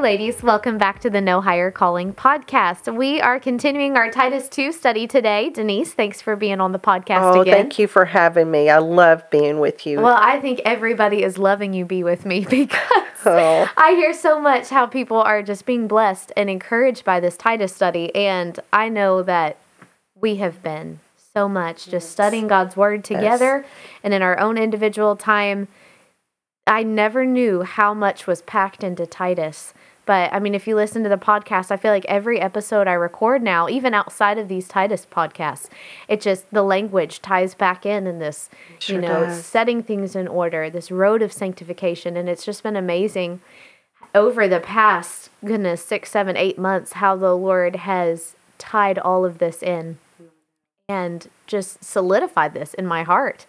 Ladies, welcome back to the No Higher Calling podcast. We are continuing our Titus 2 study today. Denise, thanks for being on the podcast oh, again. thank you for having me. I love being with you. Well, I think everybody is loving you be with me because Oh. I hear so much how people are just being blessed and encouraged by this Titus study. And I know that we have been so much just studying God's word together and in our own individual time. I never knew how much was packed into Titus. But I mean, if you listen to the podcast, I feel like every episode I record now, even outside of these Titus podcasts, it just the language ties back in in this, Sure you know, does. setting things in order, this road of sanctification. And it's just been amazing over the past, goodness, six, seven, eight months, how the Lord has tied all of this in and just solidified this in my heart.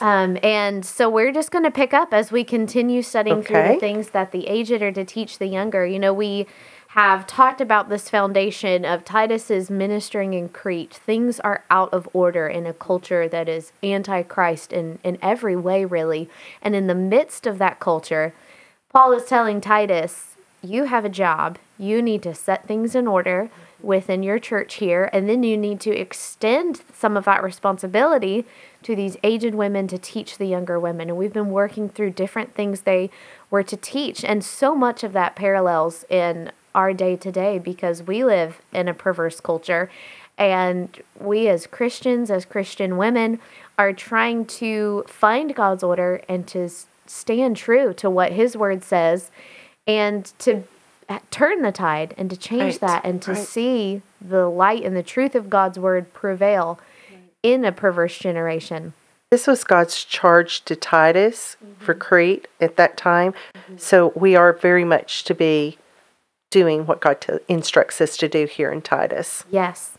Um, and so we're just going to pick up as we continue studying through the things that the aged are to teach the younger. You know, we have talked about this foundation of Titus's ministering in Crete. Things are out of order in a culture that is antichrist in, in every way, really. And in the midst of that culture, Paul is telling Titus, you have a job. You need to set things in order within your church here, and then you need to extend some of that responsibility to these aged women to teach the younger women. And we've been working through different things they were to teach, and so much of that parallels in our day to day because we live in a perverse culture. And we, as Christians, as Christian women, are trying to find God's order and to stand true to what His word says and to turn the tide and to change Right, that and to right. see the light and the truth of God's word prevail in a perverse generation. This was God's charge to Titus for Mm-hmm. Crete at that time. So we are very much to be doing what God instructs us to do here in Titus. Yes.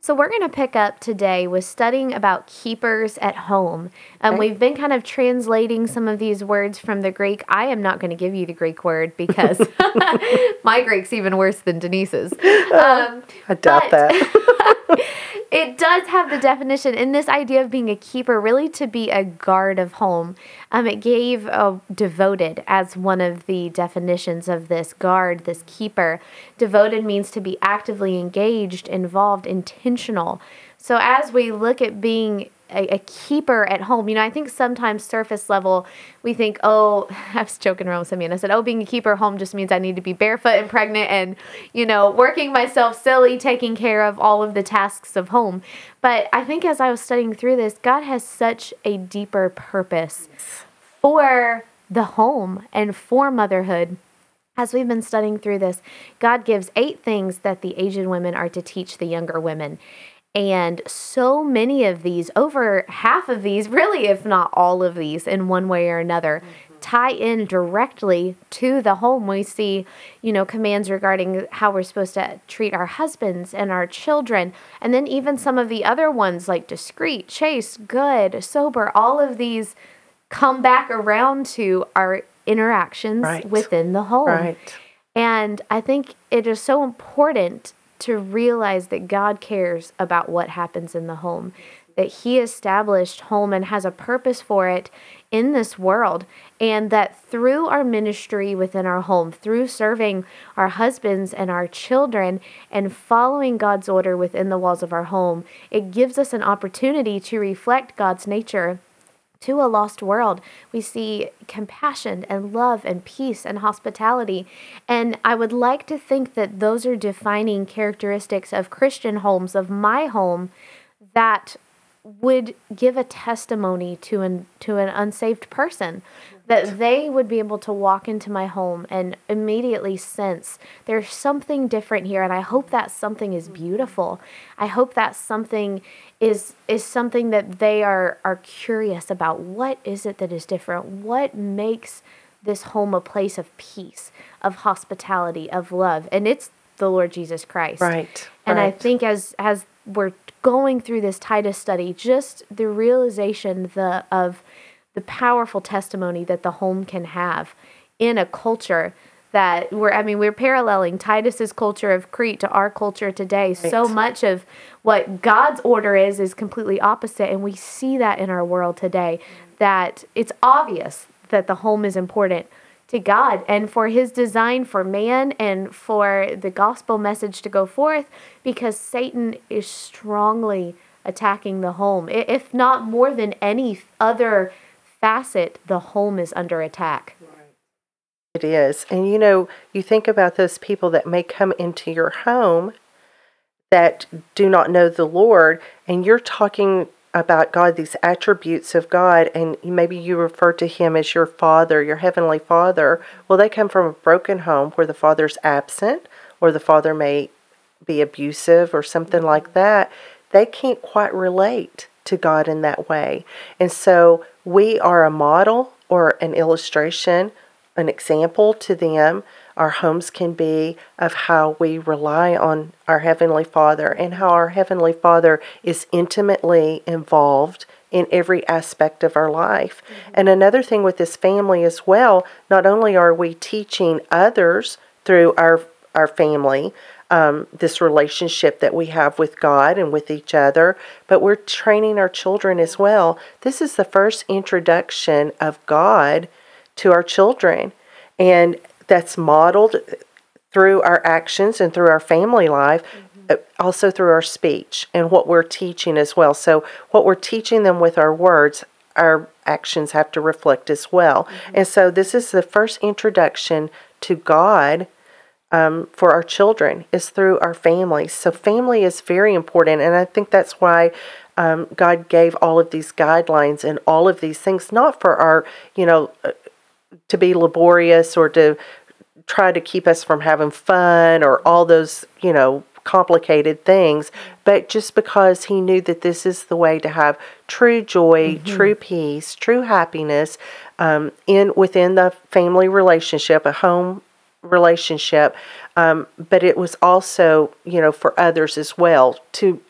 So we're going to pick up today with studying about keepers at home. Um, Okay. We've been kind of translating some of these words from the Greek. I am not going to give you the Greek word because my Greek's even worse than Denise's. Um, I doubt But- that. it does have the definition in this idea of being a keeper really to be a guard of home. Um, it gave uh, devoted as one of the definitions of this guard this keeper. Devoted means to be actively engaged involved intentional. So as we look at being a, a keeper at home. You know, I think sometimes surface level, we think, oh, I was joking around with Simeon. I said, oh, being a keeper at home just means I need to be barefoot and pregnant and, you know, working myself silly, taking care of all of the tasks of home. But I think as I was studying through this, God has such a deeper purpose for the home and for motherhood. As we've been studying through this, God gives eight things that the aged women are to teach the younger women. And so many of these, over half of these, really, if not all of these, in one way or another, mm-hmm. tie in directly to the home. We see, you know, commands regarding how we're supposed to treat our husbands and our children. And then even some of the other ones like discreet, chaste, good, sober, all of these come back around to our interactions Right. within the home. Right. And I think it is so important to realize that God cares about what happens in the home, that He established home and has a purpose for it in this world, and that through our ministry within our home, through serving our husbands and our children and following God's order within the walls of our home, it gives us an opportunity to reflect God's nature to a lost world. We see compassion and love and peace and hospitality. And I would like to think that those are defining characteristics of Christian homes, of my home, that would give a testimony to an to an unsaved person that they would be able to walk into my home and immediately sense there's something different here and I hope that something is mm-hmm. beautiful. I hope that something is is something that they are are curious about. What is it that is different? What makes this home a place of peace, of hospitality, of love? And it's the Lord Jesus Christ. Right. And I think as as we're going through this Titus study, just the realization the of the powerful testimony that the home can have in a culture that we're I mean we're paralleling Titus's culture of Crete to our culture today. So much of what God's order is is completely opposite and we see that in our world today that it's obvious that the home is important to God and for his design for man and for the gospel message to go forth because Satan is strongly attacking the home. If not more than any other facet, the home is under attack. It is. And you know, you think about those people that may come into your home that do not know the Lord, and you're talking about God, these attributes of God, and maybe you refer to Him as your Father, your Heavenly Father. Well, they come from a broken home where the Father's absent, or the Father may be abusive, or something mm-hmm. like that. They can't quite relate to God in that way. And so we are a model or an illustration an example to them. Our homes can be of how we rely on our Heavenly Father and how our Heavenly Father is intimately involved in every aspect of our life. And another thing with this family as well, not only are we teaching others through our our family, um, this relationship that we have with God and with each other, but we're training our children as well. This is the first introduction of God to our children. And that's modeled through our actions and through our family life, uh, also through our speech and what we're teaching as well. So, what we're teaching them with our words, our actions have to reflect as well. And so, this is the first introduction to God um, for our children is through our families. So family is very important, and I think that's why um, God gave all of these guidelines and all of these things, not for our, you know, uh, to be laborious or to try to keep us from having fun or all those, you know, complicated things, but just because He knew that this is the way to have true joy, true peace, true happiness um, in within the family relationship, a home relationship, um, but it was also, you know, for others as well. To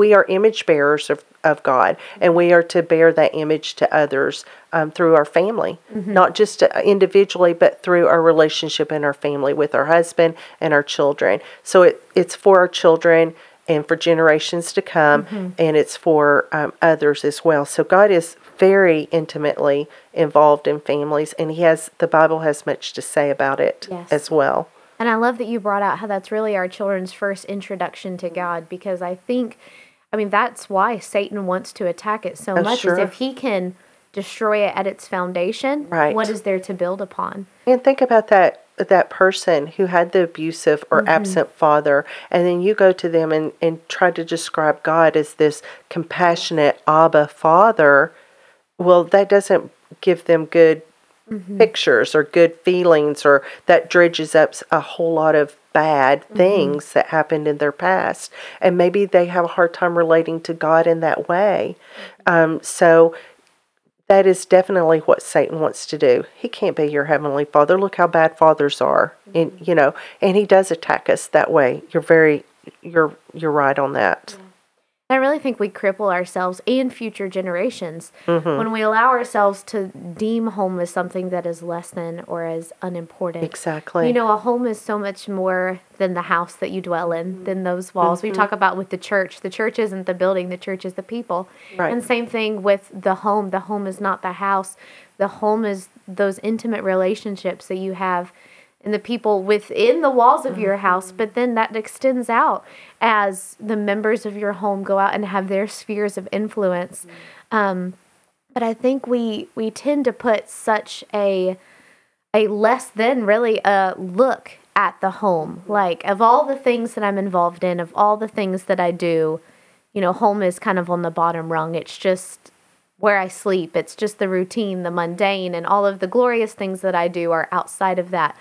we are image bearers of, of God, and we are to bear that image to others um, through our family, not just uh, individually, but through our relationship in our family with our husband and our children. So it, it's for our children and for generations to come, and it's for um, others as well. So God is very intimately involved in families, and He has the Bible has much to say about it Yes. as well. And I love that you brought out how that's really our children's first introduction to God because I think, I mean, that's why Satan wants to attack it so Oh, much. sure. Is if he can destroy it at its foundation, Right. what is there to build upon? And think about that that person who had the abusive or mm-hmm. absent father, and then you go to them and, and try to describe God as this compassionate Abba father. Well, that doesn't give them good Mm-hmm. pictures or good feelings, or that dredges up a whole lot of bad mm-hmm. things that happened in their past. And maybe they have a hard time relating to God in that way. Mm-hmm. Um, so, that is definitely what Satan wants to do. He can't be your heavenly father. Look how bad fathers are. And you know, and he does attack us that way. You're very you're you're right on that. I really think we cripple ourselves and future generations Mm-hmm. when we allow ourselves to deem home as something that is less than or as unimportant. Exactly. You know, a home is so much more than the house that you dwell in, than those walls. Mm-hmm. We talk about with the church. The church isn't the building, the church is the people. Right. And same thing with the home. The home is not the house. The home is those intimate relationships that you have and the people within the walls of your house, but then that extends out as the members of your home go out and have their spheres of influence. Um, but I think we we tend to put such a a less than really a look at the home. Like of all the things that I'm involved in, of all the things that I do, you know, home is kind of on the bottom rung. It's just where I sleep. It's just the routine, the mundane, and all of the glorious things that I do are outside of that.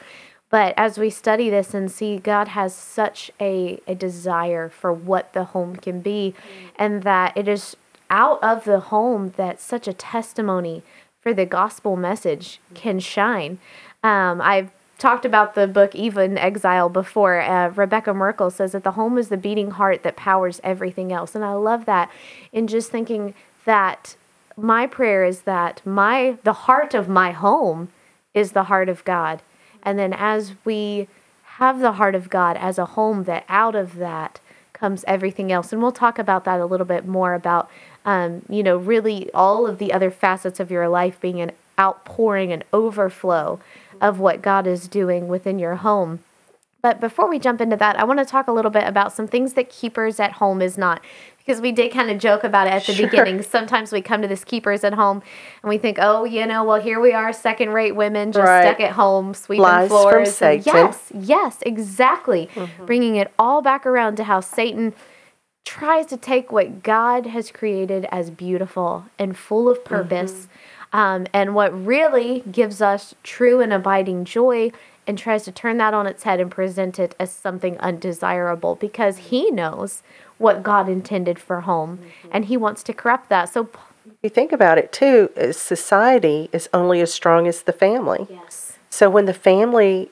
But as we study this and see, God has such a, a desire for what the home can be, and that it is out of the home that such a testimony for the gospel message can shine. Um, I've talked about the book Eve in Exile before. Uh, Rebekah Merkle says that the home is the beating heart that powers everything else. And I love that in just thinking that my prayer is that my the heart of my home is the heart of God. And then as we have the heart of God as a home, that out of that comes everything else. And we'll talk about that a little bit more about, um, you know, really all of the other facets of your life being an outpouring and overflow of what God is doing within your home. But before we jump into that, I want to talk a little bit about some things that keepers at home is not because we did kind of joke about it at the sure. beginning. Sometimes we come to this keepers at home and we think, oh, you know, well, here we are, second rate women just right. stuck at home sweeping Lies floors. From yes, yes, exactly. Mm-hmm. Bringing it all back around to how Satan tries to take what God has created as beautiful and full of purpose. Mm-hmm. Um, and what really gives us true and abiding joy and tries to turn that on its head and present it as something undesirable because he knows what God intended for home, mm-hmm. and He wants to corrupt that. So, you think about it too. Society is only as strong as the family. Yes. So when the family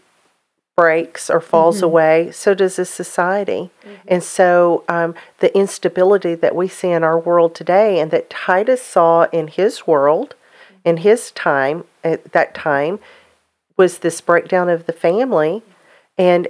breaks or falls mm-hmm. away, so does the society. Mm-hmm. And so um, the instability that we see in our world today, and that Titus saw in his world, in his time at that time, was this breakdown of the family, and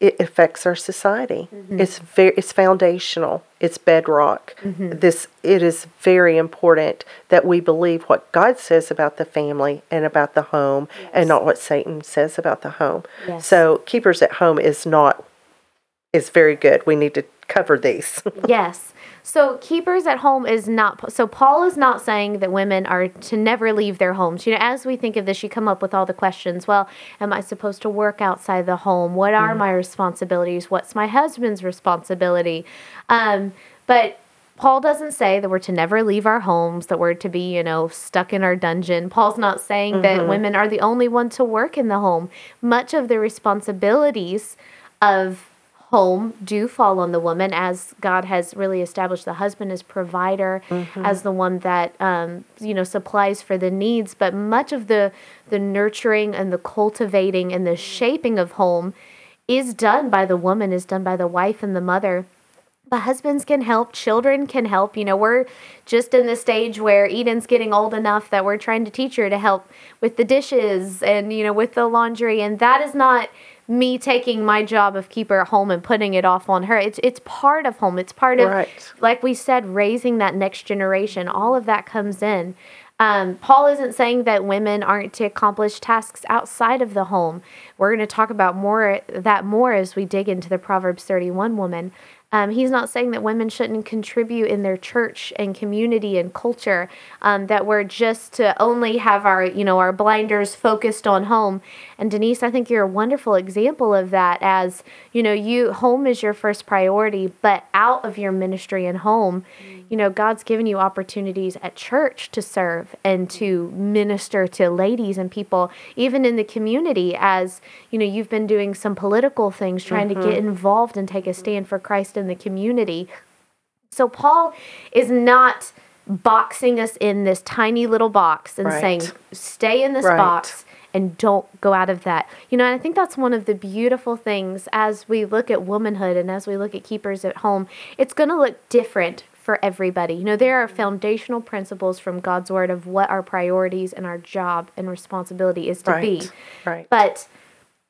it affects our society. Mm-hmm. It's very it's foundational. It's bedrock. Mm-hmm. This it is very important that we believe what God says about the family and about the home yes. and not what Satan says about the home. Yes. So keepers at home is not is very good. We need to cover these. yes. So keepers at home is not so Paul is not saying that women are to never leave their homes. You know, as we think of this, you come up with all the questions. Well, am I supposed to work outside the home? What are mm. my responsibilities? What's my husband's responsibility? Um, but Paul doesn't say that we're to never leave our homes, that we're to be, you know, stuck in our dungeon. Paul's not saying mm-hmm. that women are the only one to work in the home. Much of the responsibilities of home do fall on the woman as God has really established the husband as provider, mm-hmm. as the one that um, you know supplies for the needs. But much of the the nurturing and the cultivating and the shaping of home is done by the woman, is done by the wife and the mother. But husbands can help, children can help. You know, we're just in the stage where Eden's getting old enough that we're trying to teach her to help with the dishes and, you know, with the laundry. And that is not me taking my job of keeper at home and putting it off on her. It's it's part of home. It's part of right. like we said, raising that next generation. All of that comes in. Um, Paul isn't saying that women aren't to accomplish tasks outside of the home. We're going to talk about more that more as we dig into the Proverbs 31 woman. Um, he's not saying that women shouldn't contribute in their church and community and culture. Um, that we're just to only have our, you know, our blinders focused on home. And Denise, I think you're a wonderful example of that. As you know, you home is your first priority, but out of your ministry and home, you know, God's given you opportunities at church to serve and to minister to ladies and people, even in the community. As you know, you've been doing some political things, trying mm-hmm. to get mm-hmm. involved and take a stand for Christ in the community. So Paul is not boxing us in this tiny little box and right. saying, stay in this right. box and don't go out of that. You know, and I think that's one of the beautiful things as we look at womanhood and as we look at keepers at home. It's going to look different for everybody. You know, there are foundational principles from God's word of what our priorities and our job and responsibility is to right. be. Right. But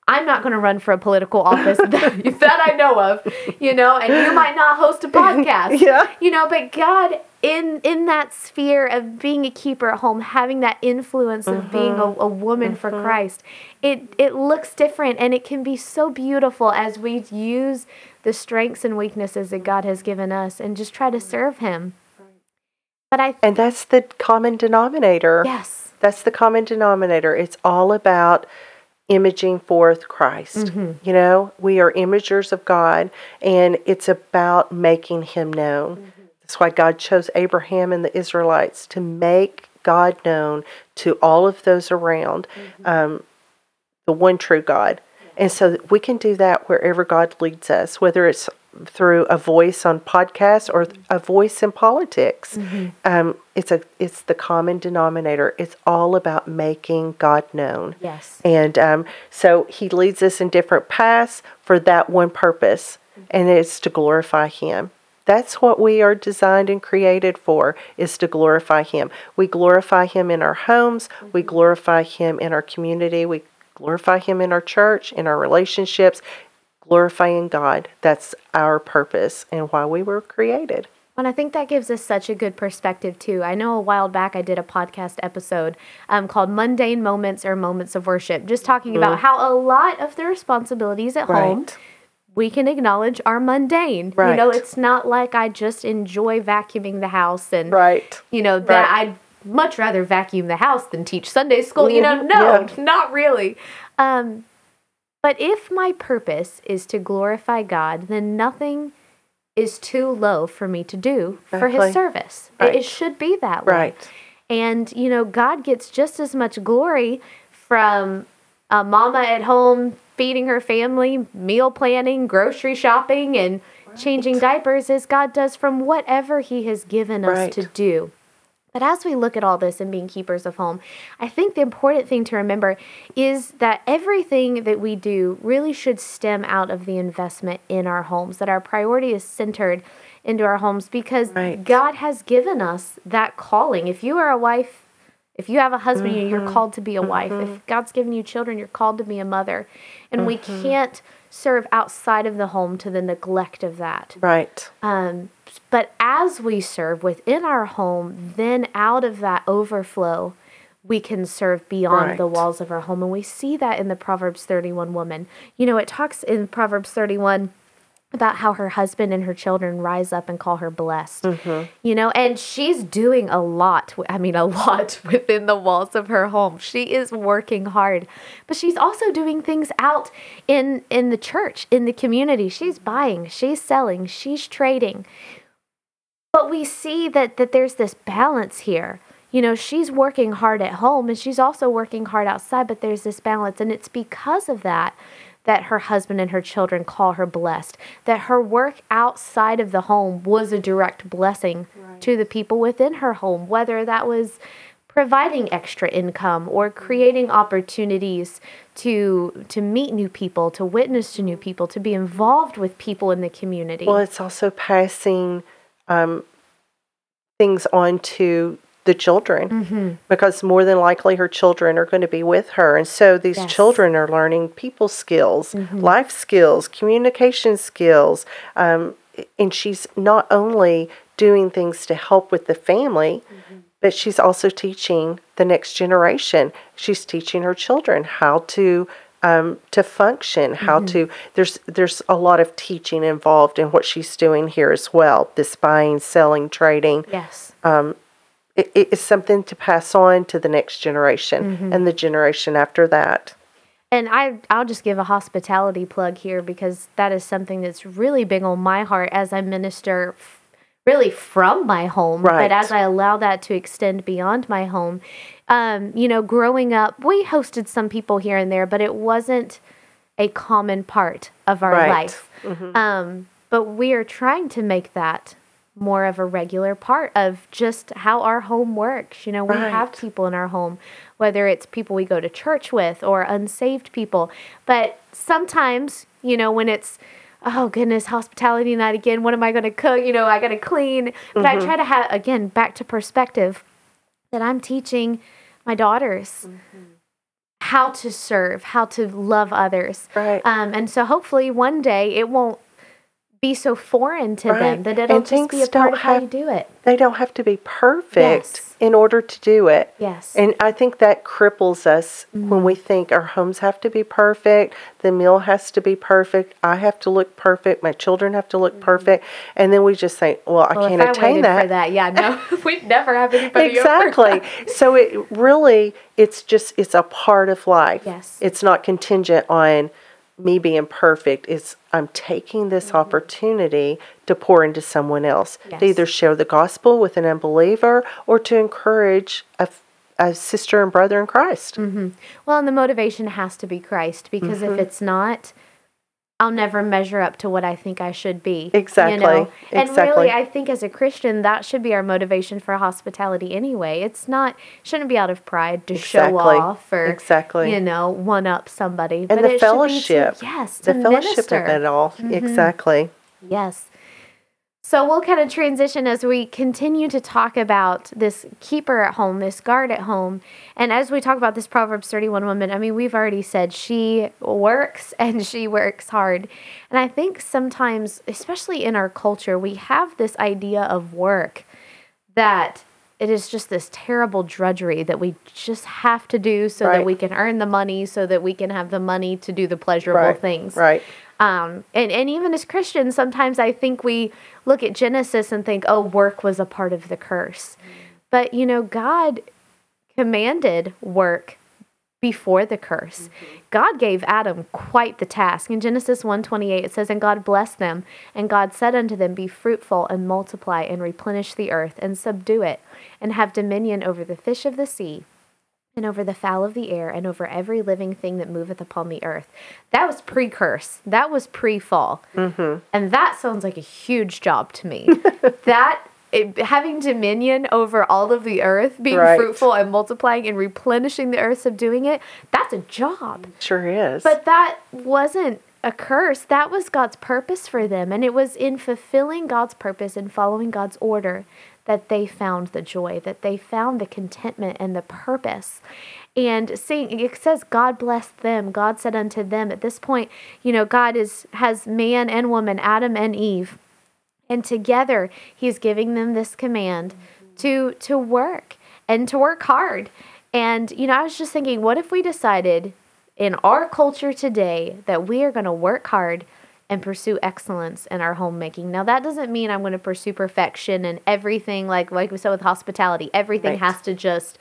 I'm not going to run for a political office that, that I know of, you know, and you might not host a podcast, yeah. you know, but God in in that sphere of being a keeper at home, having that influence of mm-hmm. being a, a woman mm-hmm. for Christ, it it looks different and it can be so beautiful as we use the strengths and weaknesses that God has given us and just try to serve Him. But I and that's the common denominator. Yes, that's the common denominator. It's all about imaging forth Christ. Mm-hmm. You know, we are imagers of God, and it's about making Him known. Mm-hmm. That's why God chose Abraham and the Israelites to make God known to all of those around, mm-hmm. um, the one true God. And so we can do that wherever God leads us, whether it's through a voice on podcasts or a voice in politics. Mm-hmm. Um, it's a it's the common denominator. It's all about making God known. Yes. And um, so He leads us in different paths for that one purpose, and it's to glorify Him. That's what we are designed and created for is to glorify him. We glorify him in our homes, we glorify him in our community, we glorify him in our church, in our relationships, glorifying God. That's our purpose and why we were created. And I think that gives us such a good perspective too. I know a while back I did a podcast episode um, called "Mundane Moments" or "Moments of Worship," just talking about how a lot of the responsibilities at home we can acknowledge are mundane. You know, it's not like I just enjoy vacuuming the house and Right. you know that Right. I'd much rather vacuum the house than teach Sunday school. You know, no, Yeah. not really. Um, but if my purpose is to glorify God, then nothing is too low for me to do for His Exactly. service. It- It should be that way. Right. And, you know, God gets just as much glory from a mama at home feeding her family, meal planning, grocery shopping, and changing diapers as God does from whatever He has given us Right. to do. But as we look at all this and being keepers of home, I think the important thing to remember is that everything that we do really should stem out of the investment in our homes, that our priority is centered into our homes because Right. God has given us that calling. If you are a wife, if you have a husband, Mm-hmm. you're called to be a wife. If God's given you children, you're called to be a mother. And we Mm-hmm. can't serve outside of the home to the neglect of that. Right. Um, but as we serve within our home, then out of that overflow, we can serve beyond the walls of our home. And we see that in the Proverbs 31 woman. You know, it talks in Proverbs 31 about how her husband and her children rise up and call her blessed. Mm-hmm. You know, and she's doing a lot. I mean, a lot within the walls of her home. She is working hard, but she's also doing things out in in the church, in the community. She's buying, she's selling, she's trading. But we see that that there's this balance here. You know, she's working hard at home and she's also working hard outside, but there's this balance and it's because of that that her husband and her children call her blessed. That her work outside of the home was a direct blessing to the people within her home, whether that was providing extra income or mm-hmm. creating opportunities to to meet new people, to witness to new people, to be involved with people in the community. Well, it's also passing um, things on to the children Mm-hmm. because more than likely her children are going to be with her. And so these Yes. Mm-hmm. children are learning people skills, life skills, communication skills. Um, and she's not only doing things to help with the family, Mm-hmm. but she's also teaching the next generation. She's teaching her children how to um, to function, how Mm-hmm. to. There's there's a lot of teaching involved in what she's doing here as well. This buying, selling, trading. yes. It, it is something to pass on to the next generation Mm-hmm. and the generation after that. And I, I'll just give a hospitality plug here because that is something that's really big on my heart as I minister f- really from my home. Right. But as I allow that to extend beyond my home, um, you know, growing up, we hosted some people here and there, but it wasn't a common part of our Right. life. Um, but we are trying to make that more of a regular part of just how our home works. You know, we have people in our home, whether it's people we go to church with or unsaved people. But sometimes, you know, when it's, oh goodness, hospitality night again, what am I going to cook? You know, I got to clean. But I try to have, again, back to perspective, that I'm teaching my daughters how to serve, how to love others. Right. Um, and so hopefully one day it won't be so foreign to them that it'll And just be a part of how have- you do it. They don't have to be perfect Yes. in order to do it. Yes. And I think that cripples us when we mm. think our homes have to be perfect, the meal has to be perfect, I have to look perfect, my children have to look mm. perfect, and then we just say, "Well, I well, can't if I attain that." for that, yeah, no, we'd never have anybody exactly. so it really it's just it's a part of life. Yes. It's not contingent on me being perfect. It's I'm taking this opportunity to pour into someone else. Mm-hmm. Yes. To either share the gospel with an unbeliever or to encourage a sister and brother in Christ. Mm-hmm. Well, and the motivation has to be Christ because Mm-hmm. if it's not, I'll never measure up to what I think I should be. Exactly. you And Exactly. really, I think as a Christian, that should be our motivation for hospitality anyway. It's not shouldn't be out of pride to show off or Exactly. you know one up somebody. And but the be to- fellowship. yes, the fellowship minister. Mm-hmm. of it all. Exactly. Yes. So we'll kind of transition as we continue to talk about this keeper at home, this guard at home. And as we talk about this Proverbs 31 woman, I mean, we've already said she works and she works hard. And I think sometimes, especially in our culture, we have this idea of work that it is just this terrible drudgery that we just have to do so that we can earn the money, so that we can have the money to do the pleasurable Right. things. Right. Um, and, and even as Christians, sometimes I think we look at Genesis and think, oh, work was a part of the curse. But, you know, God commanded work before the curse. God gave Adam quite the task. In Genesis 1:28 it says and God blessed them and God said unto them be fruitful and multiply and replenish the earth and subdue it and have dominion over the fish of the sea and over the fowl of the air and over every living thing that moveth upon the earth. That was pre curse. That was pre fall. Mm-hmm. And that sounds like a huge job to me. that it, having dominion over all of the earth, being Right. fruitful and multiplying and replenishing the earth, subduing it, that's a job. Sure is. But that wasn't a curse. That was God's purpose for them. And it was in fulfilling God's purpose and following God's order that they found the joy, that they found the contentment and the purpose. And seeing it says God blessed them. God said unto them at this point, you know, God is has man and woman, Adam and Eve. And together he's giving them this command to to work and to work hard. And you know, I was just thinking, what if we decided in our culture today that we are going to work hard and pursue excellence in our homemaking. Now that doesn't mean I'm going to pursue perfection and everything like like we said with hospitality, everything Right. has to just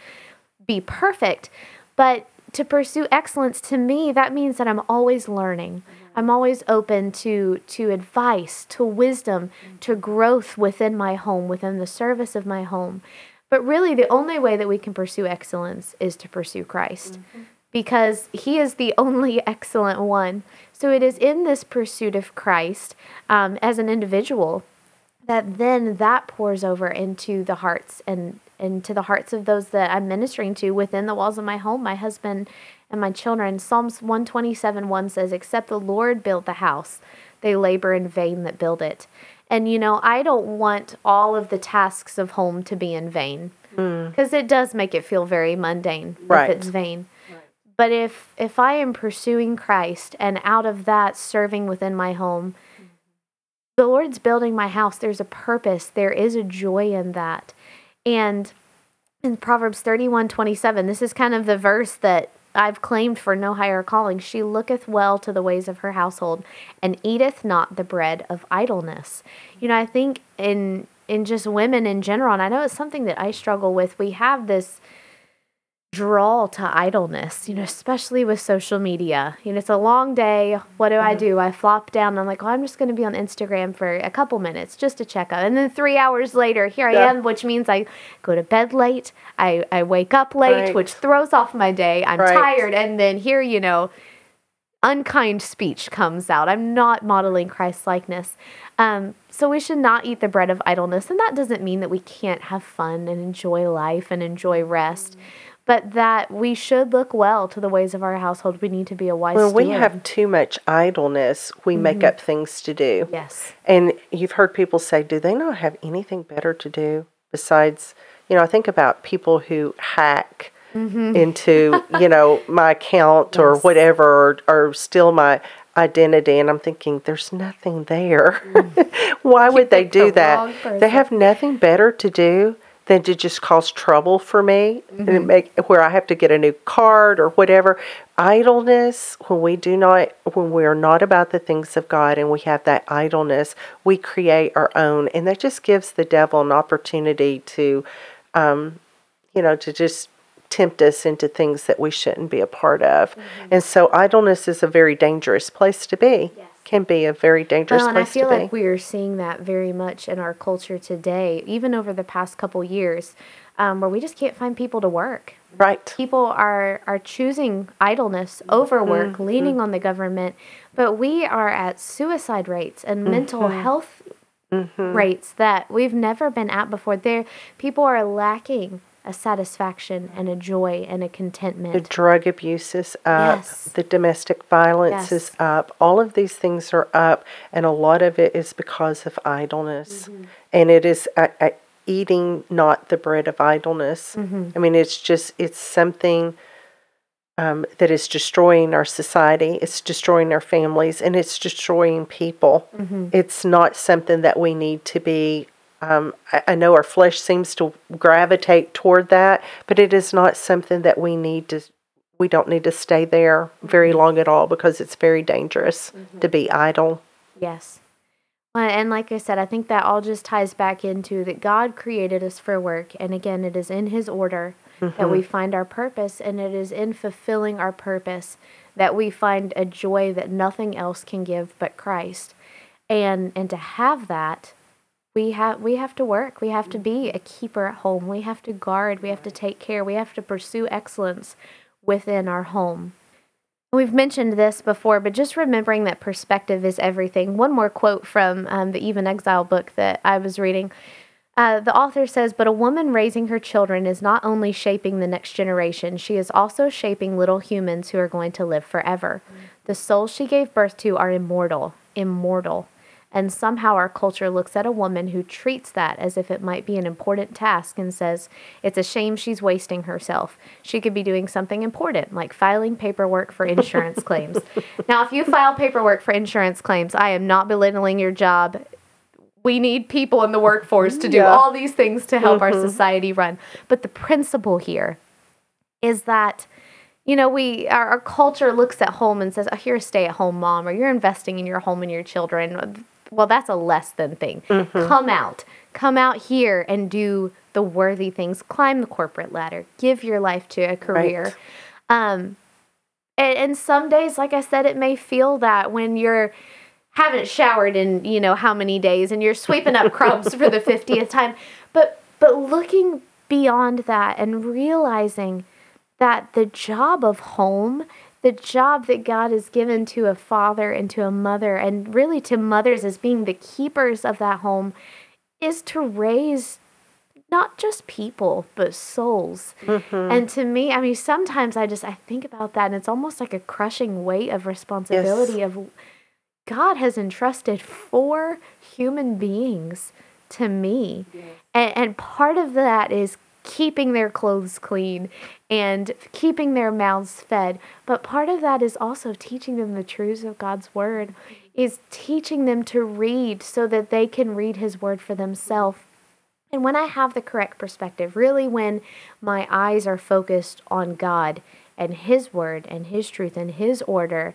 be perfect. But to pursue excellence to me that means that I'm always learning. Mm-hmm. I'm always open to to advice, to wisdom, mm-hmm. to growth within my home, within the service of my home. But really the only way that we can pursue excellence is to pursue Christ mm-hmm. Because he is the only excellent one. So it is in this pursuit of Christ um, as an individual that then that pours over into the hearts and into the hearts of those that I'm ministering to within the walls of my home, my husband and my children. Psalms 127 1 says, Except the Lord build the house, they labor in vain that build it. And you know, I don't want all of the tasks of home to be in vain because it does make it feel very mundane Right. if it's vain. But if if I am pursuing Christ and out of that serving within my home, the Lord's building my house. There's a purpose. There is a joy in that. And in Proverbs 31 27, this is kind of the verse that I've claimed for no higher calling. She looketh well to the ways of her household and eateth not the bread of idleness. You know, I think in in just women in general, and I know it's something that I struggle with, we have this draw to idleness, you know, especially with social media. You know, it's a long day. What do I do? I flop down I'm like, well, I'm just going to be on Instagram for a couple minutes just to check out. And then three hours later, here I Yeah. am, which means I go to bed late. I, I wake up late, Right. which throws off my day. I'm Right. tired. And then here, you know, unkind speech comes out. I'm not modeling Christ likeness. Um, so we should not eat the bread of idleness. And that doesn't mean that we can't have fun and enjoy life and enjoy rest, but that we should look well to the ways of our household. We need to be a wise when we have too much idleness, we make mm-hmm. up things to do. yes. And you've heard people say, do they not have anything better to do besides, you know, I think about people who hack mm-hmm. into, you know, my account or whatever, or, or steal my identity. And I'm thinking, there's nothing there. Mm. Why would they do the that? They have nothing better to do than to just cause trouble for me and make where I have to get a new card or whatever. Idleness, when we do not when we are not about the things of God and we have that idleness, we create our own and that just gives the devil an opportunity to um, you know, to just tempt us into things that we shouldn't be a part of. And so idleness is a very dangerous place to be. Yes. Can be a very dangerous Well, and I feel like we are seeing that very much in our culture today, even over the past couple years, um, where we just can't find people to work. Right. People are are choosing idleness over work, Mm-hmm. leaning on the government, but we are at suicide rates and mental Mm-hmm. health rates that we've never been at before. There, people are lacking a satisfaction and a joy and a contentment. The drug abuse is up. Yes. The domestic violence is Yes. up. All of these things are up, and a lot of it is because of idleness. Mm-hmm. And it is uh, uh, eating not the bread of idleness. Mm-hmm. I mean, it's just it's something um, that is destroying our society. It's destroying our families, and it's destroying people. Mm-hmm. It's not something that we need to be. Um, I, I know our flesh seems to gravitate toward that, but it is not something that we need to. We don't need to stay there very long at all because it's very dangerous to be idle. Yes. And like I said, I think that all just ties back into that God created us for work. And again, it is in His order that we find our purpose, and it is in fulfilling our purpose that we find a joy that nothing else can give but Christ. And and to have that, we have we have to work. We have to be a keeper at home. We have to guard. We have to take care. We have to pursue excellence within our home. We've mentioned this before, but just remembering that perspective is everything. One more quote from um, the Eve in Exile book that I was reading. Uh, the author says, But a woman raising her children is not only shaping the next generation, she is also shaping little humans who are going to live forever. The souls she gave birth to are immortal, immortal. And somehow our culture looks at a woman who treats that as if it might be an important task and says, it's a shame she's wasting herself. She could be doing something important, like filing paperwork for insurance claims. Now, if you file paperwork for insurance claims, I am not belittling your job. We need people in the workforce to do Yeah. all these things to help our mm-hmm. society run. But the principle here is that you know we our, our culture looks at home and says oh you're a stay-at-home mom or you're investing in your home and your children well that's a less than thing. Come out. Come out here and do the worthy things. Climb the corporate ladder. Give your life to a career. Um and, and some days like i said it may feel that when you're haven't showered in you know how many days and you're sweeping up crumbs for the 50th time. But but looking beyond that and realizing that the job of home the job that God has given to a father and to a mother and really to mothers as being the keepers of that home is to raise not just people but souls. Mm-hmm. And to me i mean sometimes i just i think about that and it's almost like a crushing weight of responsibility of God has entrusted four human beings to me. And, and part of that is keeping their clothes clean and keeping their mouths fed. But part of that is also teaching them the truths of God's word, is teaching them to read so that they can read his word for themselves. And when I have the correct perspective, really when my eyes are focused on God and His Word and His truth and His order,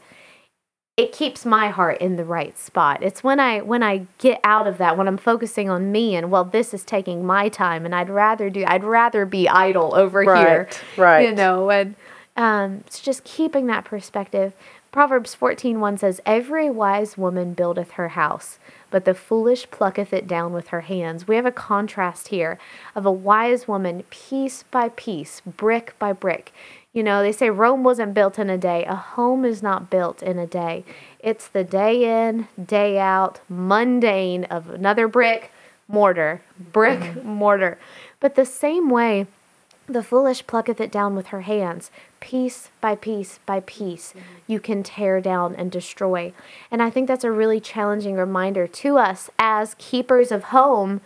it keeps my heart in the right spot. It's when I when I get out of that, when I'm focusing on me and well, this is taking my time, and I'd rather do I'd rather be idle over here, Right, right. You know, and um, it's just keeping that perspective. Proverbs fourteen one says, "Every wise woman buildeth her house, but the foolish plucketh it down with her hands." We have a contrast here of a wise woman, piece by piece, brick by brick. You know, they say Rome wasn't built in a day. A home is not built in a day. It's the day in, day out, mundane of another brick, mortar, brick, mm-hmm. mortar. But the same way, the foolish plucketh it down with her hands. Piece by piece by piece, mm-hmm. you can tear down and destroy. And I think that's a really challenging reminder to us as keepers of home.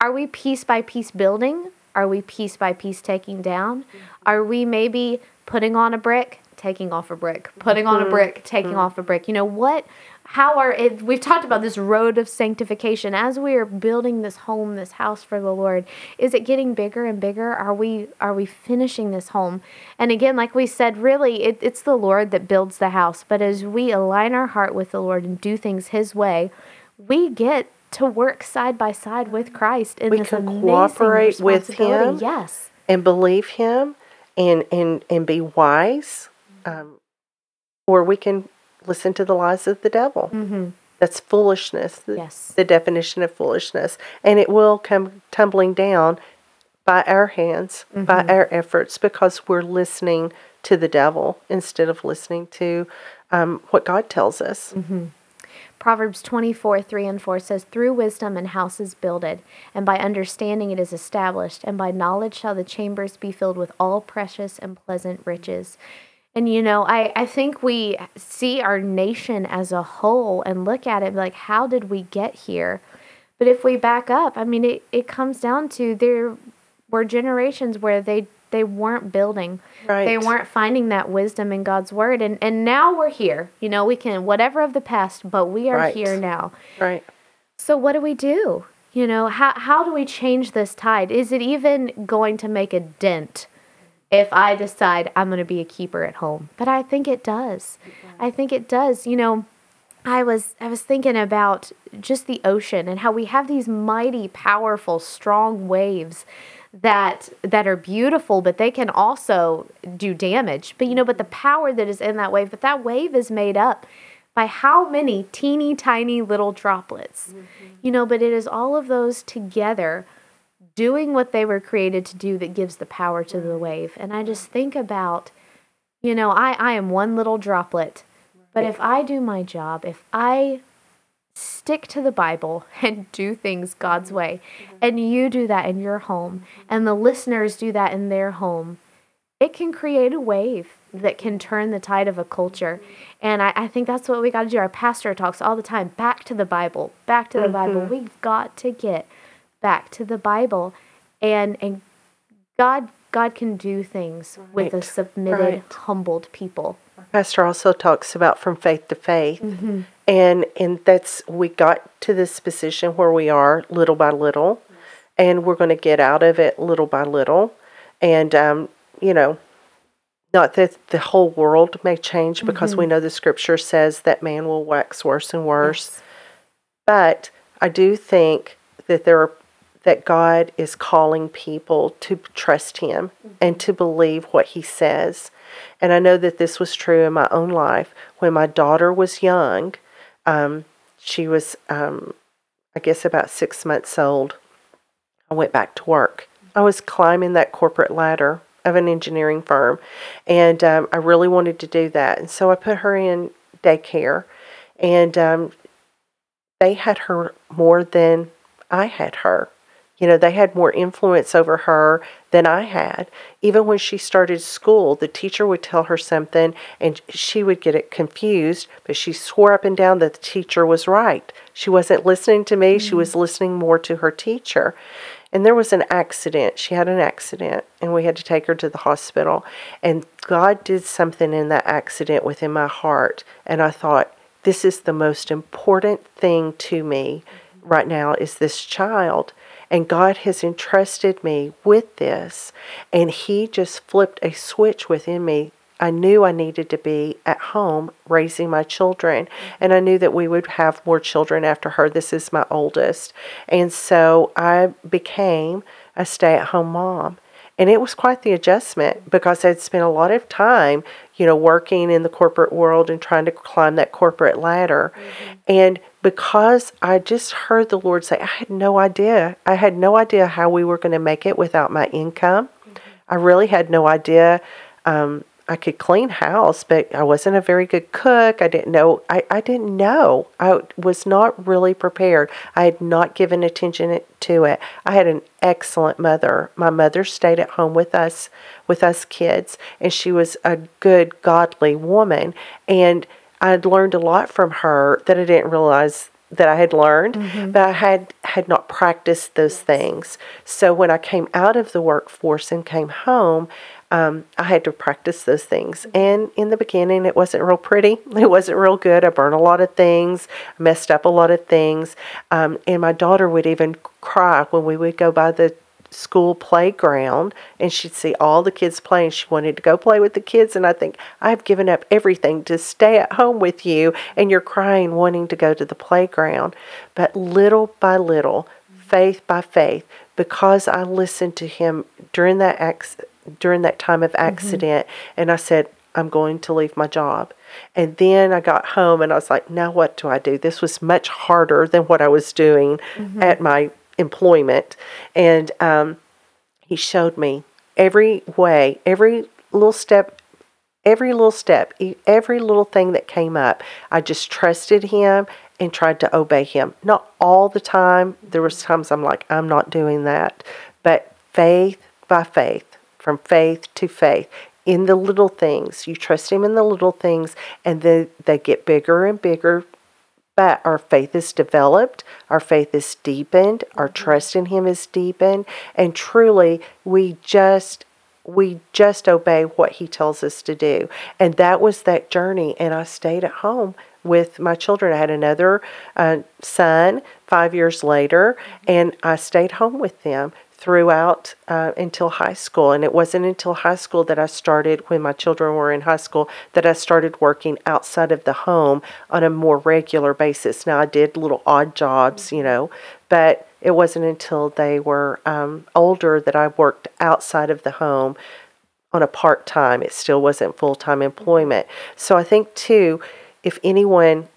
Are we piece by piece building? Are we piece by piece taking down? Are we maybe putting on a brick, taking off a brick, putting on a mm-hmm. brick, taking mm-hmm. off a brick? You know, what, how are it? We've talked about this road of sanctification as we are building this home, this house for the Lord. Is it getting bigger and bigger? Are we, are we finishing this home? And again, like we said, really, it, it's the Lord that builds the house. But as we align our heart with the Lord and do things His way, we get to work side by side with Christ in We this can amazing cooperate with. Him. Yes. and believe him and and and be wise um, or we can listen to the lies of the devil Mm-hmm. that's foolishness Yes. the definition of foolishness and it will come tumbling down by our hands, by our efforts, because we're listening to the devil instead of listening to um, what God tells us. Proverbs 24, 3 and 4 says, Through wisdom an house is builded, and by understanding it is established, and by knowledge shall the chambers be filled with all precious and pleasant riches. And you know, I, I think we see our nation as a whole and look at it like, how did we get here? But if we back up, I mean, it, it comes down to there were generations where they they weren't building. They weren't finding that wisdom in God's word. And and now we're here. You know, we can whatever of the past, but we are Right. here now. Right. So what do we do? You know, how how do we change this tide? Is it even going to make a dent if I decide I'm going to be a keeper at home? But I think it does. I think it does. You know, I was I was thinking about just the ocean and how we have these mighty, powerful, strong waves that that are beautiful, but they can also do damage. But you know, but the power that is in that wave, but that wave is made up by how many teeny tiny little droplets. Mm-hmm. You know, but it is all of those together doing what they were created to do that gives the power to the wave. And I just think about, you know, I, I am one little droplet. But if I do my job, if I stick to the Bible and do things God's mm-hmm. way, and you do that in your home, mm-hmm. and the listeners do that in their home, it can create a wave that can turn the tide of a culture. Mm-hmm. And I, I think that's what we got to do. Our pastor talks all the time back to the Bible, back to the Bible. We've got to get back to the Bible. And, and God, God can do things with a Right, submitted, right. humbled people. Pastor also talks about from faith to faith. Mm-hmm. And and that's we got to this position where we are little by little and we're going to get out of it little by little. And um, you know, not that the whole world may change because Mm-hmm. we know the scripture says that man will wax worse and worse. But I do think that there are that God is calling people to trust him and to believe what he says. And I know that this was true in my own life. When my daughter was young, um, she was, um, I guess, about six months old. I went back to work. I was climbing that corporate ladder of an engineering firm, and um, I really wanted to do that. And so I put her in daycare, and um, they had her more than I had her. You know, they had more influence over her than I had. Even when she started school, the teacher would tell her something and she would get it confused, but she swore up and down that the teacher was right. She wasn't listening to me, she was mm-hmm. listening more to her teacher. And there was an accident. She had an accident, and we had to take her to the hospital. And God did something in that accident within my heart. And I thought, this is the most important thing to me mm-hmm. right now is this child. And God has entrusted me with this. And He just flipped a switch within me. I knew I needed to be at home raising my children. And I knew that we would have more children after her. This is my oldest. And so I became a stay at home mom. And it was quite the adjustment because I'd spent a lot of time, you know, working in the corporate world and trying to climb that corporate ladder. Mm-hmm. And because I just heard the Lord say, I had no idea. I had no idea how we were going to make it without my income. I really had no idea. Um, I could clean house, but I wasn't a very good cook. I didn't know. I, I didn't know. I was not really prepared. I had not given attention to it. I had an excellent mother. My mother stayed at home with us, with us kids, and she was a good, godly woman. And I'd learned a lot from her that I didn't realize that I had learned, but I had had not practiced those things. So when I came out of the workforce and came home, um, I had to practice those things. And in the beginning, it wasn't real pretty. It wasn't real good. I burned a lot of things, messed up a lot of things. Um, and my daughter would even cry when we would go by the school playground and she'd see all the kids playing. She wanted to go play with the kids. And I think, I've given up everything to stay at home with you, and you're crying, wanting to go to the playground. But little by little, faith by faith, because I listened to him during that ac- during that time of mm-hmm. accident, and I said, I'm going to leave my job. And then I got home and I was like, now what do I do? This was much harder than what I was doing mm-hmm. at my employment. And um, He showed me every way, every little step, every little step, every little thing that came up. I just trusted him and tried to obey him. Not all the time. There was times I'm like, I'm not doing that. But faith by faith, from faith to faith, in the little things. You trust him in the little things, and then they get bigger and bigger. But our faith is developed, our faith is deepened, our trust in him is deepened, and truly we just we just obey what he tells us to do. And that was that journey. And I stayed at home with my children. I had another uh, son five years later, and I stayed home with them throughout uh, until high school. And it wasn't until high school that I started, when my children were in high school, that I started working outside of the home on a more regular basis. Now, I did little odd jobs, you know, but it wasn't until they were um, older that I worked outside of the home on a part time. It still wasn't full time employment. So I think, too, if anyone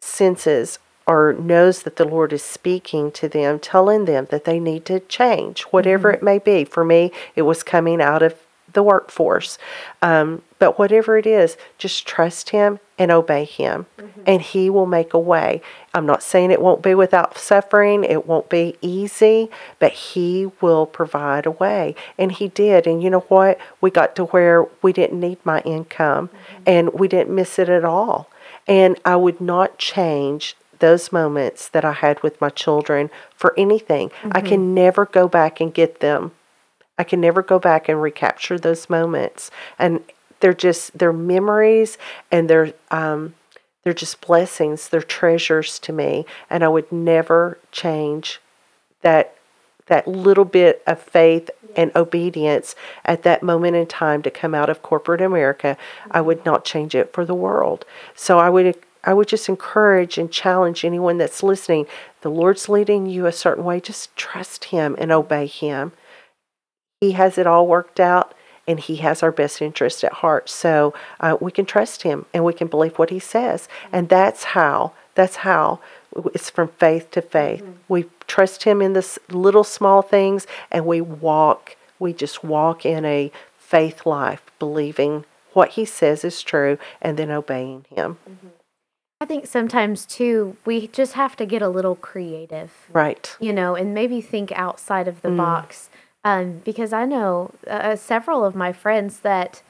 senses or knows that the Lord is speaking to them, telling them that they need to change, whatever mm-hmm. it may be. For me, it was coming out of the workforce. Um, but whatever it is, just trust Him and obey Him, mm-hmm. and He will make a way. I'm not saying it won't be without suffering, it won't be easy, but He will provide a way. And He did. And you know what? We got to where we didn't need my income, mm-hmm. and we didn't miss it at all. And I would not change those moments that I had with my children for anything. I can never go back and get them. I can never go back and recapture those moments. And they're just they're memories and they're um they're just blessings, they're treasures to me. And I would never change that that little bit of faith and obedience at that moment in time to come out of corporate America, I would not change it for the world. So I would I would just encourage and challenge anyone that's listening. The Lord's leading you a certain way, just trust him and obey him. He has it all worked out and he has our best interest at heart. So uh, we can trust him and we can believe what he says. And that's how, that's how it's from faith to faith. We trust him in this little small things and we walk, we just walk in a faith life, believing what he says is true and then obeying him. I think sometimes too, we just have to get a little creative. Right. you know, and maybe think outside of the box. Um, because I know uh, several of my friends that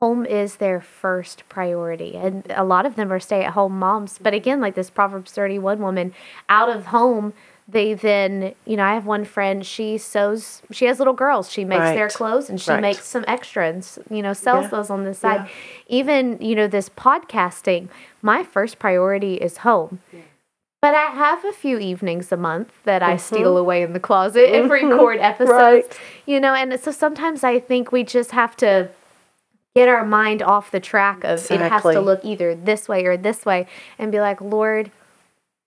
home is their first priority, and a lot of them are stay-at-home moms. But again, like this Proverbs thirty-one woman, out of home, they then, you know, I have one friend. She sews. She has little girls. She makes their clothes, and she Right. makes some extra, and you know, sells Yeah. those on the side. Even you know, this podcasting. My first priority is home. But I have a few evenings a month that I mm-hmm. steal away in the closet and mm-hmm. record episodes. Right. You know, and so sometimes I think we just have to get our mind off the track of it has to look either this way or this way and be like, Lord,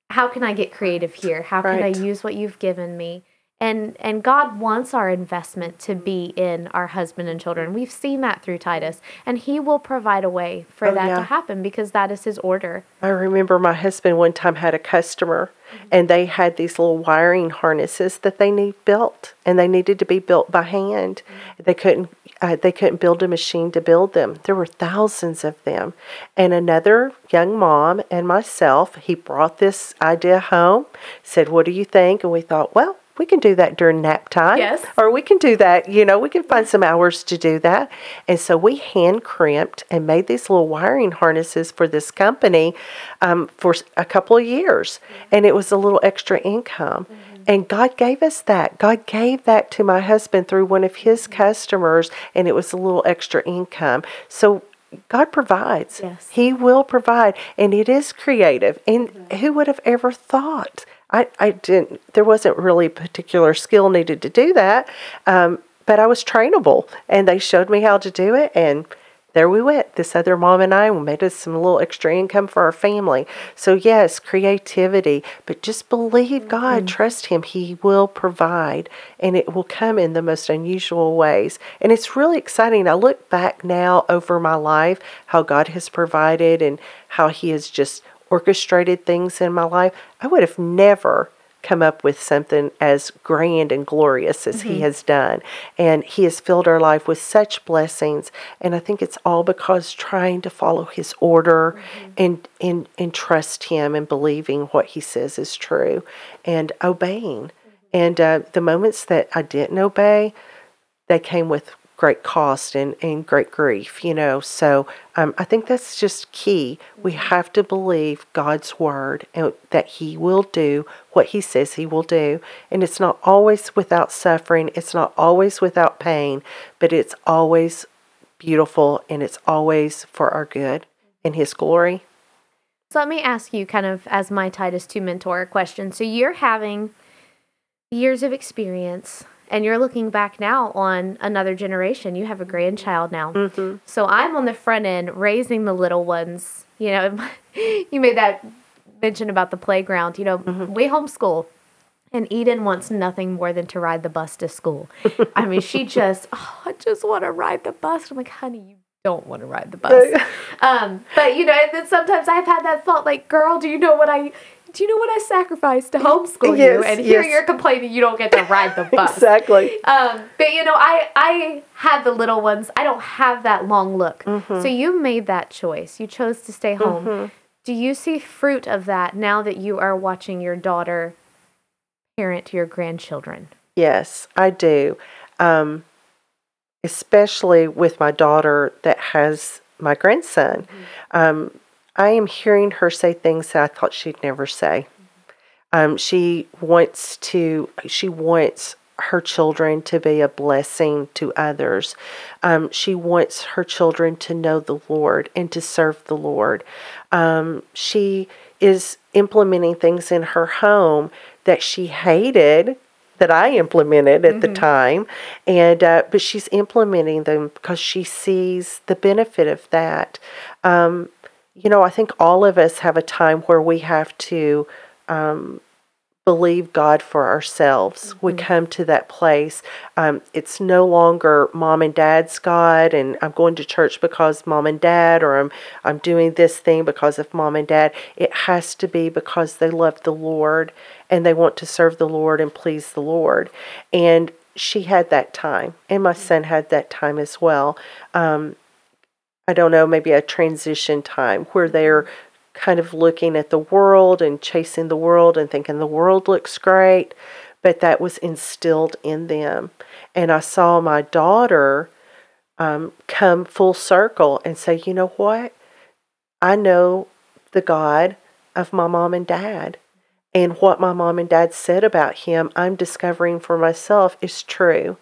how can I get creative here? How can Right. I use what you've given me? And and God wants our investment to be in our husband and children. We've seen that through Titus, and He will provide a way for Oh, that yeah. to happen because that is His order. I remember my husband one time had a customer and they had these little wiring harnesses that they need built and they needed to be built by hand. They couldn't uh, they couldn't build a machine to build them. There were thousands of them. And another young mom and myself, he brought this idea home, said, "What do you think?" And we thought, "Well, we can do that during nap time. Yes. Or we can do that, you know, we can find some hours to do that. And so we hand crimped and made these little wiring harnesses for this company um, for a couple of years. Mm-hmm. And it was a little extra income. Mm-hmm. And God gave us that. God gave that to my husband through one of his mm-hmm. customers, and it was a little extra income. So God provides. Yes. He will provide, and it is creative. And who would have ever thought? I, I didn't, there wasn't really particular skill needed to do that, um, but I was trainable, and they showed me how to do it, and there we went. This other mom and I made us some little extra income for our family. So yes, creativity, but just believe God, trust Him. He will provide, and it will come in the most unusual ways. And it's really exciting. I look back now over my life, how God has provided, and how He has just orchestrated things in my life. I would have never come up with something as grand and glorious as He mm-hmm. has done. And He has filled our life with such blessings. And I think it's all because trying to follow His order mm-hmm. and, and, and trust Him and believing what He says is true and obeying. Mm-hmm. And uh, the moments that I didn't obey, they came with great cost and, and great grief, you know. So um, I think that's just key. We have to believe God's word and that He will do what He says He will do. And it's not always without suffering, it's not always without pain, but it's always beautiful and it's always for our good and His glory. So let me ask you, kind of as my Titus 2 mentor, a question. So you're having years of experience and you're looking back now on another generation. You have a grandchild now. Mm-hmm. So I'm on the front end raising the little ones. You know, you made that mention about the playground. You know, Mm-hmm. we homeschool. And Eden wants nothing more than to ride the bus to school. I mean, she just, oh, I just want to ride the bus. I'm like, honey, you don't want to ride the bus. um, but you know, and then sometimes I've had that thought, like, girl, do you know what I, do you know what I sacrificed to homeschool you? And here yes. you're complaining you don't get to ride the bus. Exactly. Um, but you know, I I had the little ones. I don't have that long look. Mm-hmm. So you made that choice. You chose to stay home. Do you see fruit of that now that you are watching your daughter parent your grandchildren? Yes, I do. Um, especially with my daughter that has my grandson. Um, I am hearing her say things that I thought she'd never say. Um, she wants to, she wants her children to be a blessing to others. Um, she wants her children to know the Lord and to serve the Lord. Um, she is implementing things in her home that she hated that I implemented at the time, and uh, but she's implementing them because she sees the benefit of that. Um, you know, I think all of us have a time where we have to um, believe God for ourselves. We come to that place. Um, it's no longer mom and dad's God, and I'm going to church because mom and dad, or I'm I'm doing this thing because of mom and dad. It has to be because they love the Lord and they want to serve the Lord and please the Lord. And she had that time, and my son had that time as well. Um, I don't know, maybe a transition time where they're kind of looking at the world and chasing the world and thinking the world looks great, but that was instilled in them. And I saw my daughter um, come full circle and say, you know what? I know the God of my mom and dad. And what my mom and dad said about him, I'm discovering for myself is true.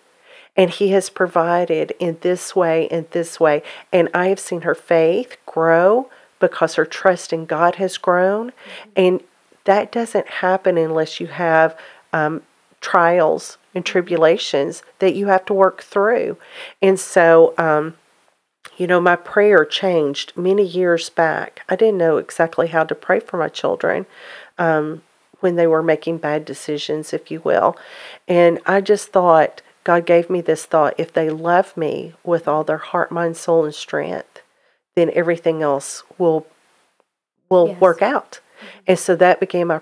And he has provided in this way and this way. And I have seen her faith grow because her trust in God has grown. And that doesn't happen unless you have um, trials and tribulations that you have to work through. And so, um, you know, my prayer changed many years back. I didn't know exactly how to pray for my children um, when they were making bad decisions, if you will. And I just thought, God gave me this thought if they love me with all their heart, mind, soul, and strength, then everything else will will Yes. work out. And so that became my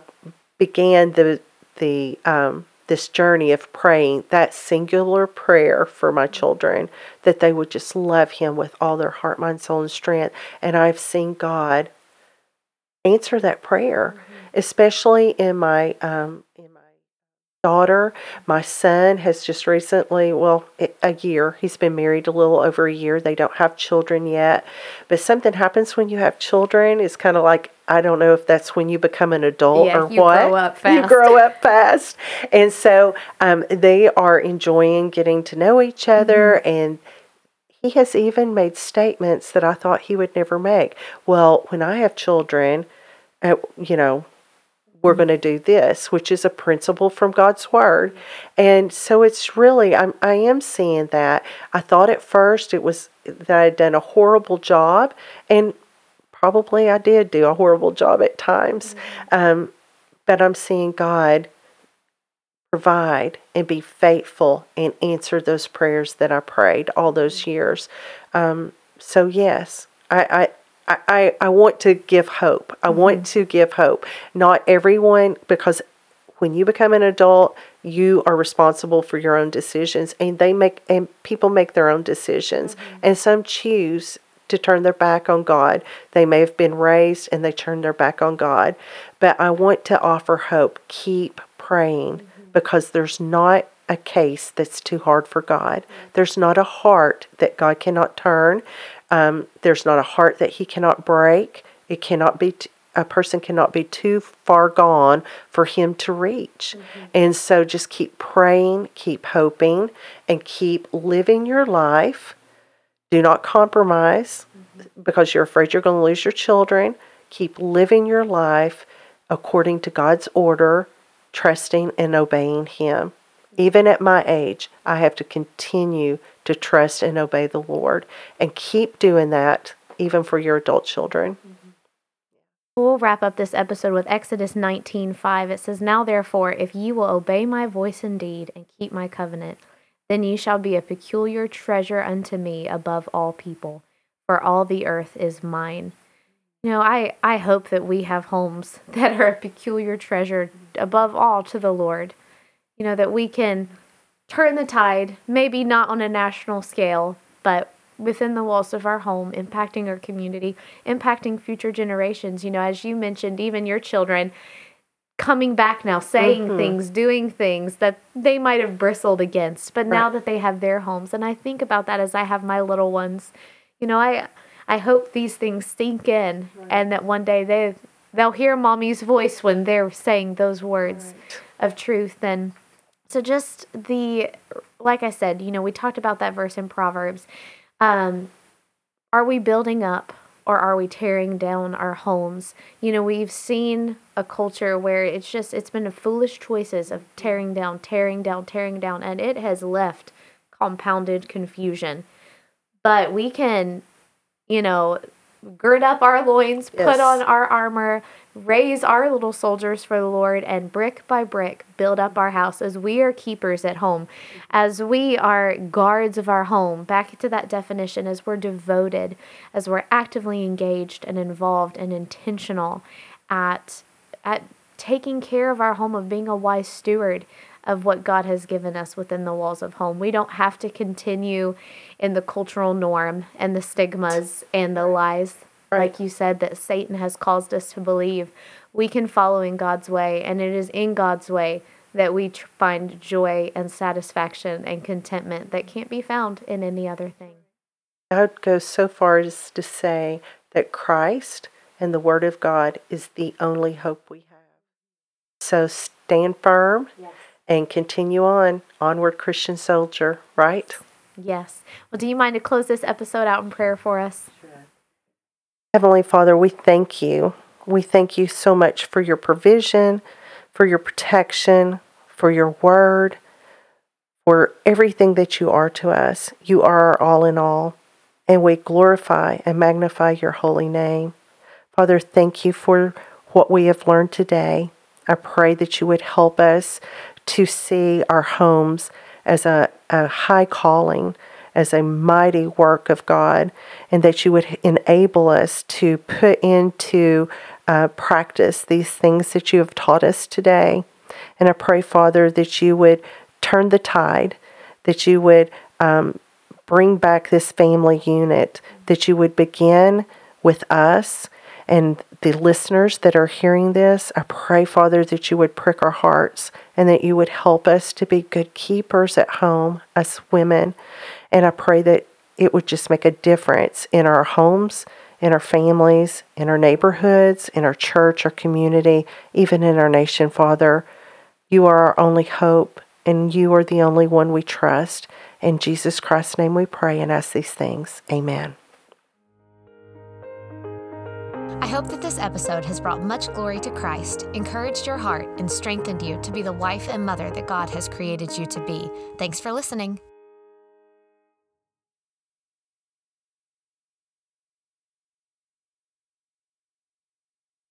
began the the um, this journey of praying that singular prayer for my children that they would just love Him with all their heart, mind, soul, and strength. And I've seen God answer that prayer, especially in my um, in my daughter. My son has just recently, well, a year. He's been married a little over a year. They don't have children yet, but something happens when you have children. It's kind of like I don't know if that's when you become an adult Yeah, or you what. grow up fast. You grow up fast, and so um, they are enjoying getting to know each other Mm-hmm. and. He has even made statements that I thought he would never make. Well, when I have children, uh, you know, we're going to do this, which is a principle from God's word. And so it's really, I'm, I am seeing that. I thought at first it was that I had done a horrible job, and probably I did do a horrible job at times. Um, but I'm seeing God provide and be faithful and answer those prayers that I prayed all those years. Um, so yes, I, I, I, I want to give hope. I want to give hope. Not everyone, because when you become an adult, you are responsible for your own decisions, and they make and people make their own decisions, mm-hmm. and some choose to turn their back on God. They may have been raised and they turn their back on God, but I want to offer hope. Keep praying mm-hmm. because there's not a case that's too hard for God. Mm-hmm. There's not a heart that God cannot turn. Um, there's not a heart that He cannot break. It cannot be t- a person cannot be too far gone for him to reach. Mm-hmm. And so just keep praying, keep hoping, and keep living your life. Do not compromise mm-hmm. because you're afraid you're going to lose your children. Keep living your life according to God's order, trusting and obeying Him. Even at my age, I have to continue to trust and obey the Lord and keep doing that even for your adult children. Mm-hmm. We'll wrap up this episode with Exodus 19:5. It says, "Now therefore, if ye will obey my voice indeed and keep my covenant, then ye shall be a peculiar treasure unto me above all people, for all the earth is mine." You know, I I hope that we have homes that are a peculiar treasure above all to the Lord. You know, that we can turn the tide, maybe not on a national scale, but within the walls of our home, impacting our community, impacting future generations. You know, as you mentioned, even your children coming back now, saying mm-hmm. things, doing things that they might have bristled against, but right. now that they have their homes. And I think about that as I have my little ones. You know, I I hope these things sink in right. and that one day they they'll hear mommy's voice when they're saying those words right. of truth and so just the like I said, you know, we talked about that verse in Proverbs um, are we building up or are we tearing down our homes? You know, we've seen a culture where it's just, it's been a foolish choices of tearing down, tearing down, tearing down, and it has left compounded confusion. But we can, you know, gird up our loins, yes. put on our armor, raise our little soldiers for the Lord, and brick by brick build up our house as we are keepers at home, as we are guards of our home. Back to that definition, as we're devoted, as we're actively engaged and involved and intentional at at taking care of our home, of being a wise steward of what God has given us within the walls of home. We don't have to continue in the cultural norm and the stigmas and the lies, right. like you said, that Satan has caused us to believe. We can follow in God's way, and it is in God's way that we tr- find joy and satisfaction and contentment that can't be found in any other thing. I would go so far as to say that Christ and the Word of God is the only hope we have. So stand firm. Yes and continue on, onward Christian soldier, right? Yes. Well, do you mind to close this episode out in prayer for us? Sure. Heavenly Father, we thank you. We thank you so much for your provision, for your protection, for your word, for everything that you are to us. You are our all in all, and we glorify and magnify your holy name. Father, thank you for what we have learned today. I pray that you would help us to see our homes as a, a high calling, as a mighty work of God, and that you would enable us to put into uh, practice these things that you have taught us today. And I pray, Father, that you would turn the tide, that you would um, bring back this family unit, that you would begin with us and the listeners that are hearing this, I pray, Father, that you would prick our hearts and that you would help us to be good keepers at home, us women. And I pray that it would just make a difference in our homes, in our families, in our neighborhoods, in our church, our community, even in our nation, Father. You are our only hope, and you are the only one we trust. In Jesus Christ's name we pray and ask these things. Amen. I hope that this episode has brought much glory to Christ, encouraged your heart, and strengthened you to be the wife and mother that God has created you to be. Thanks for listening.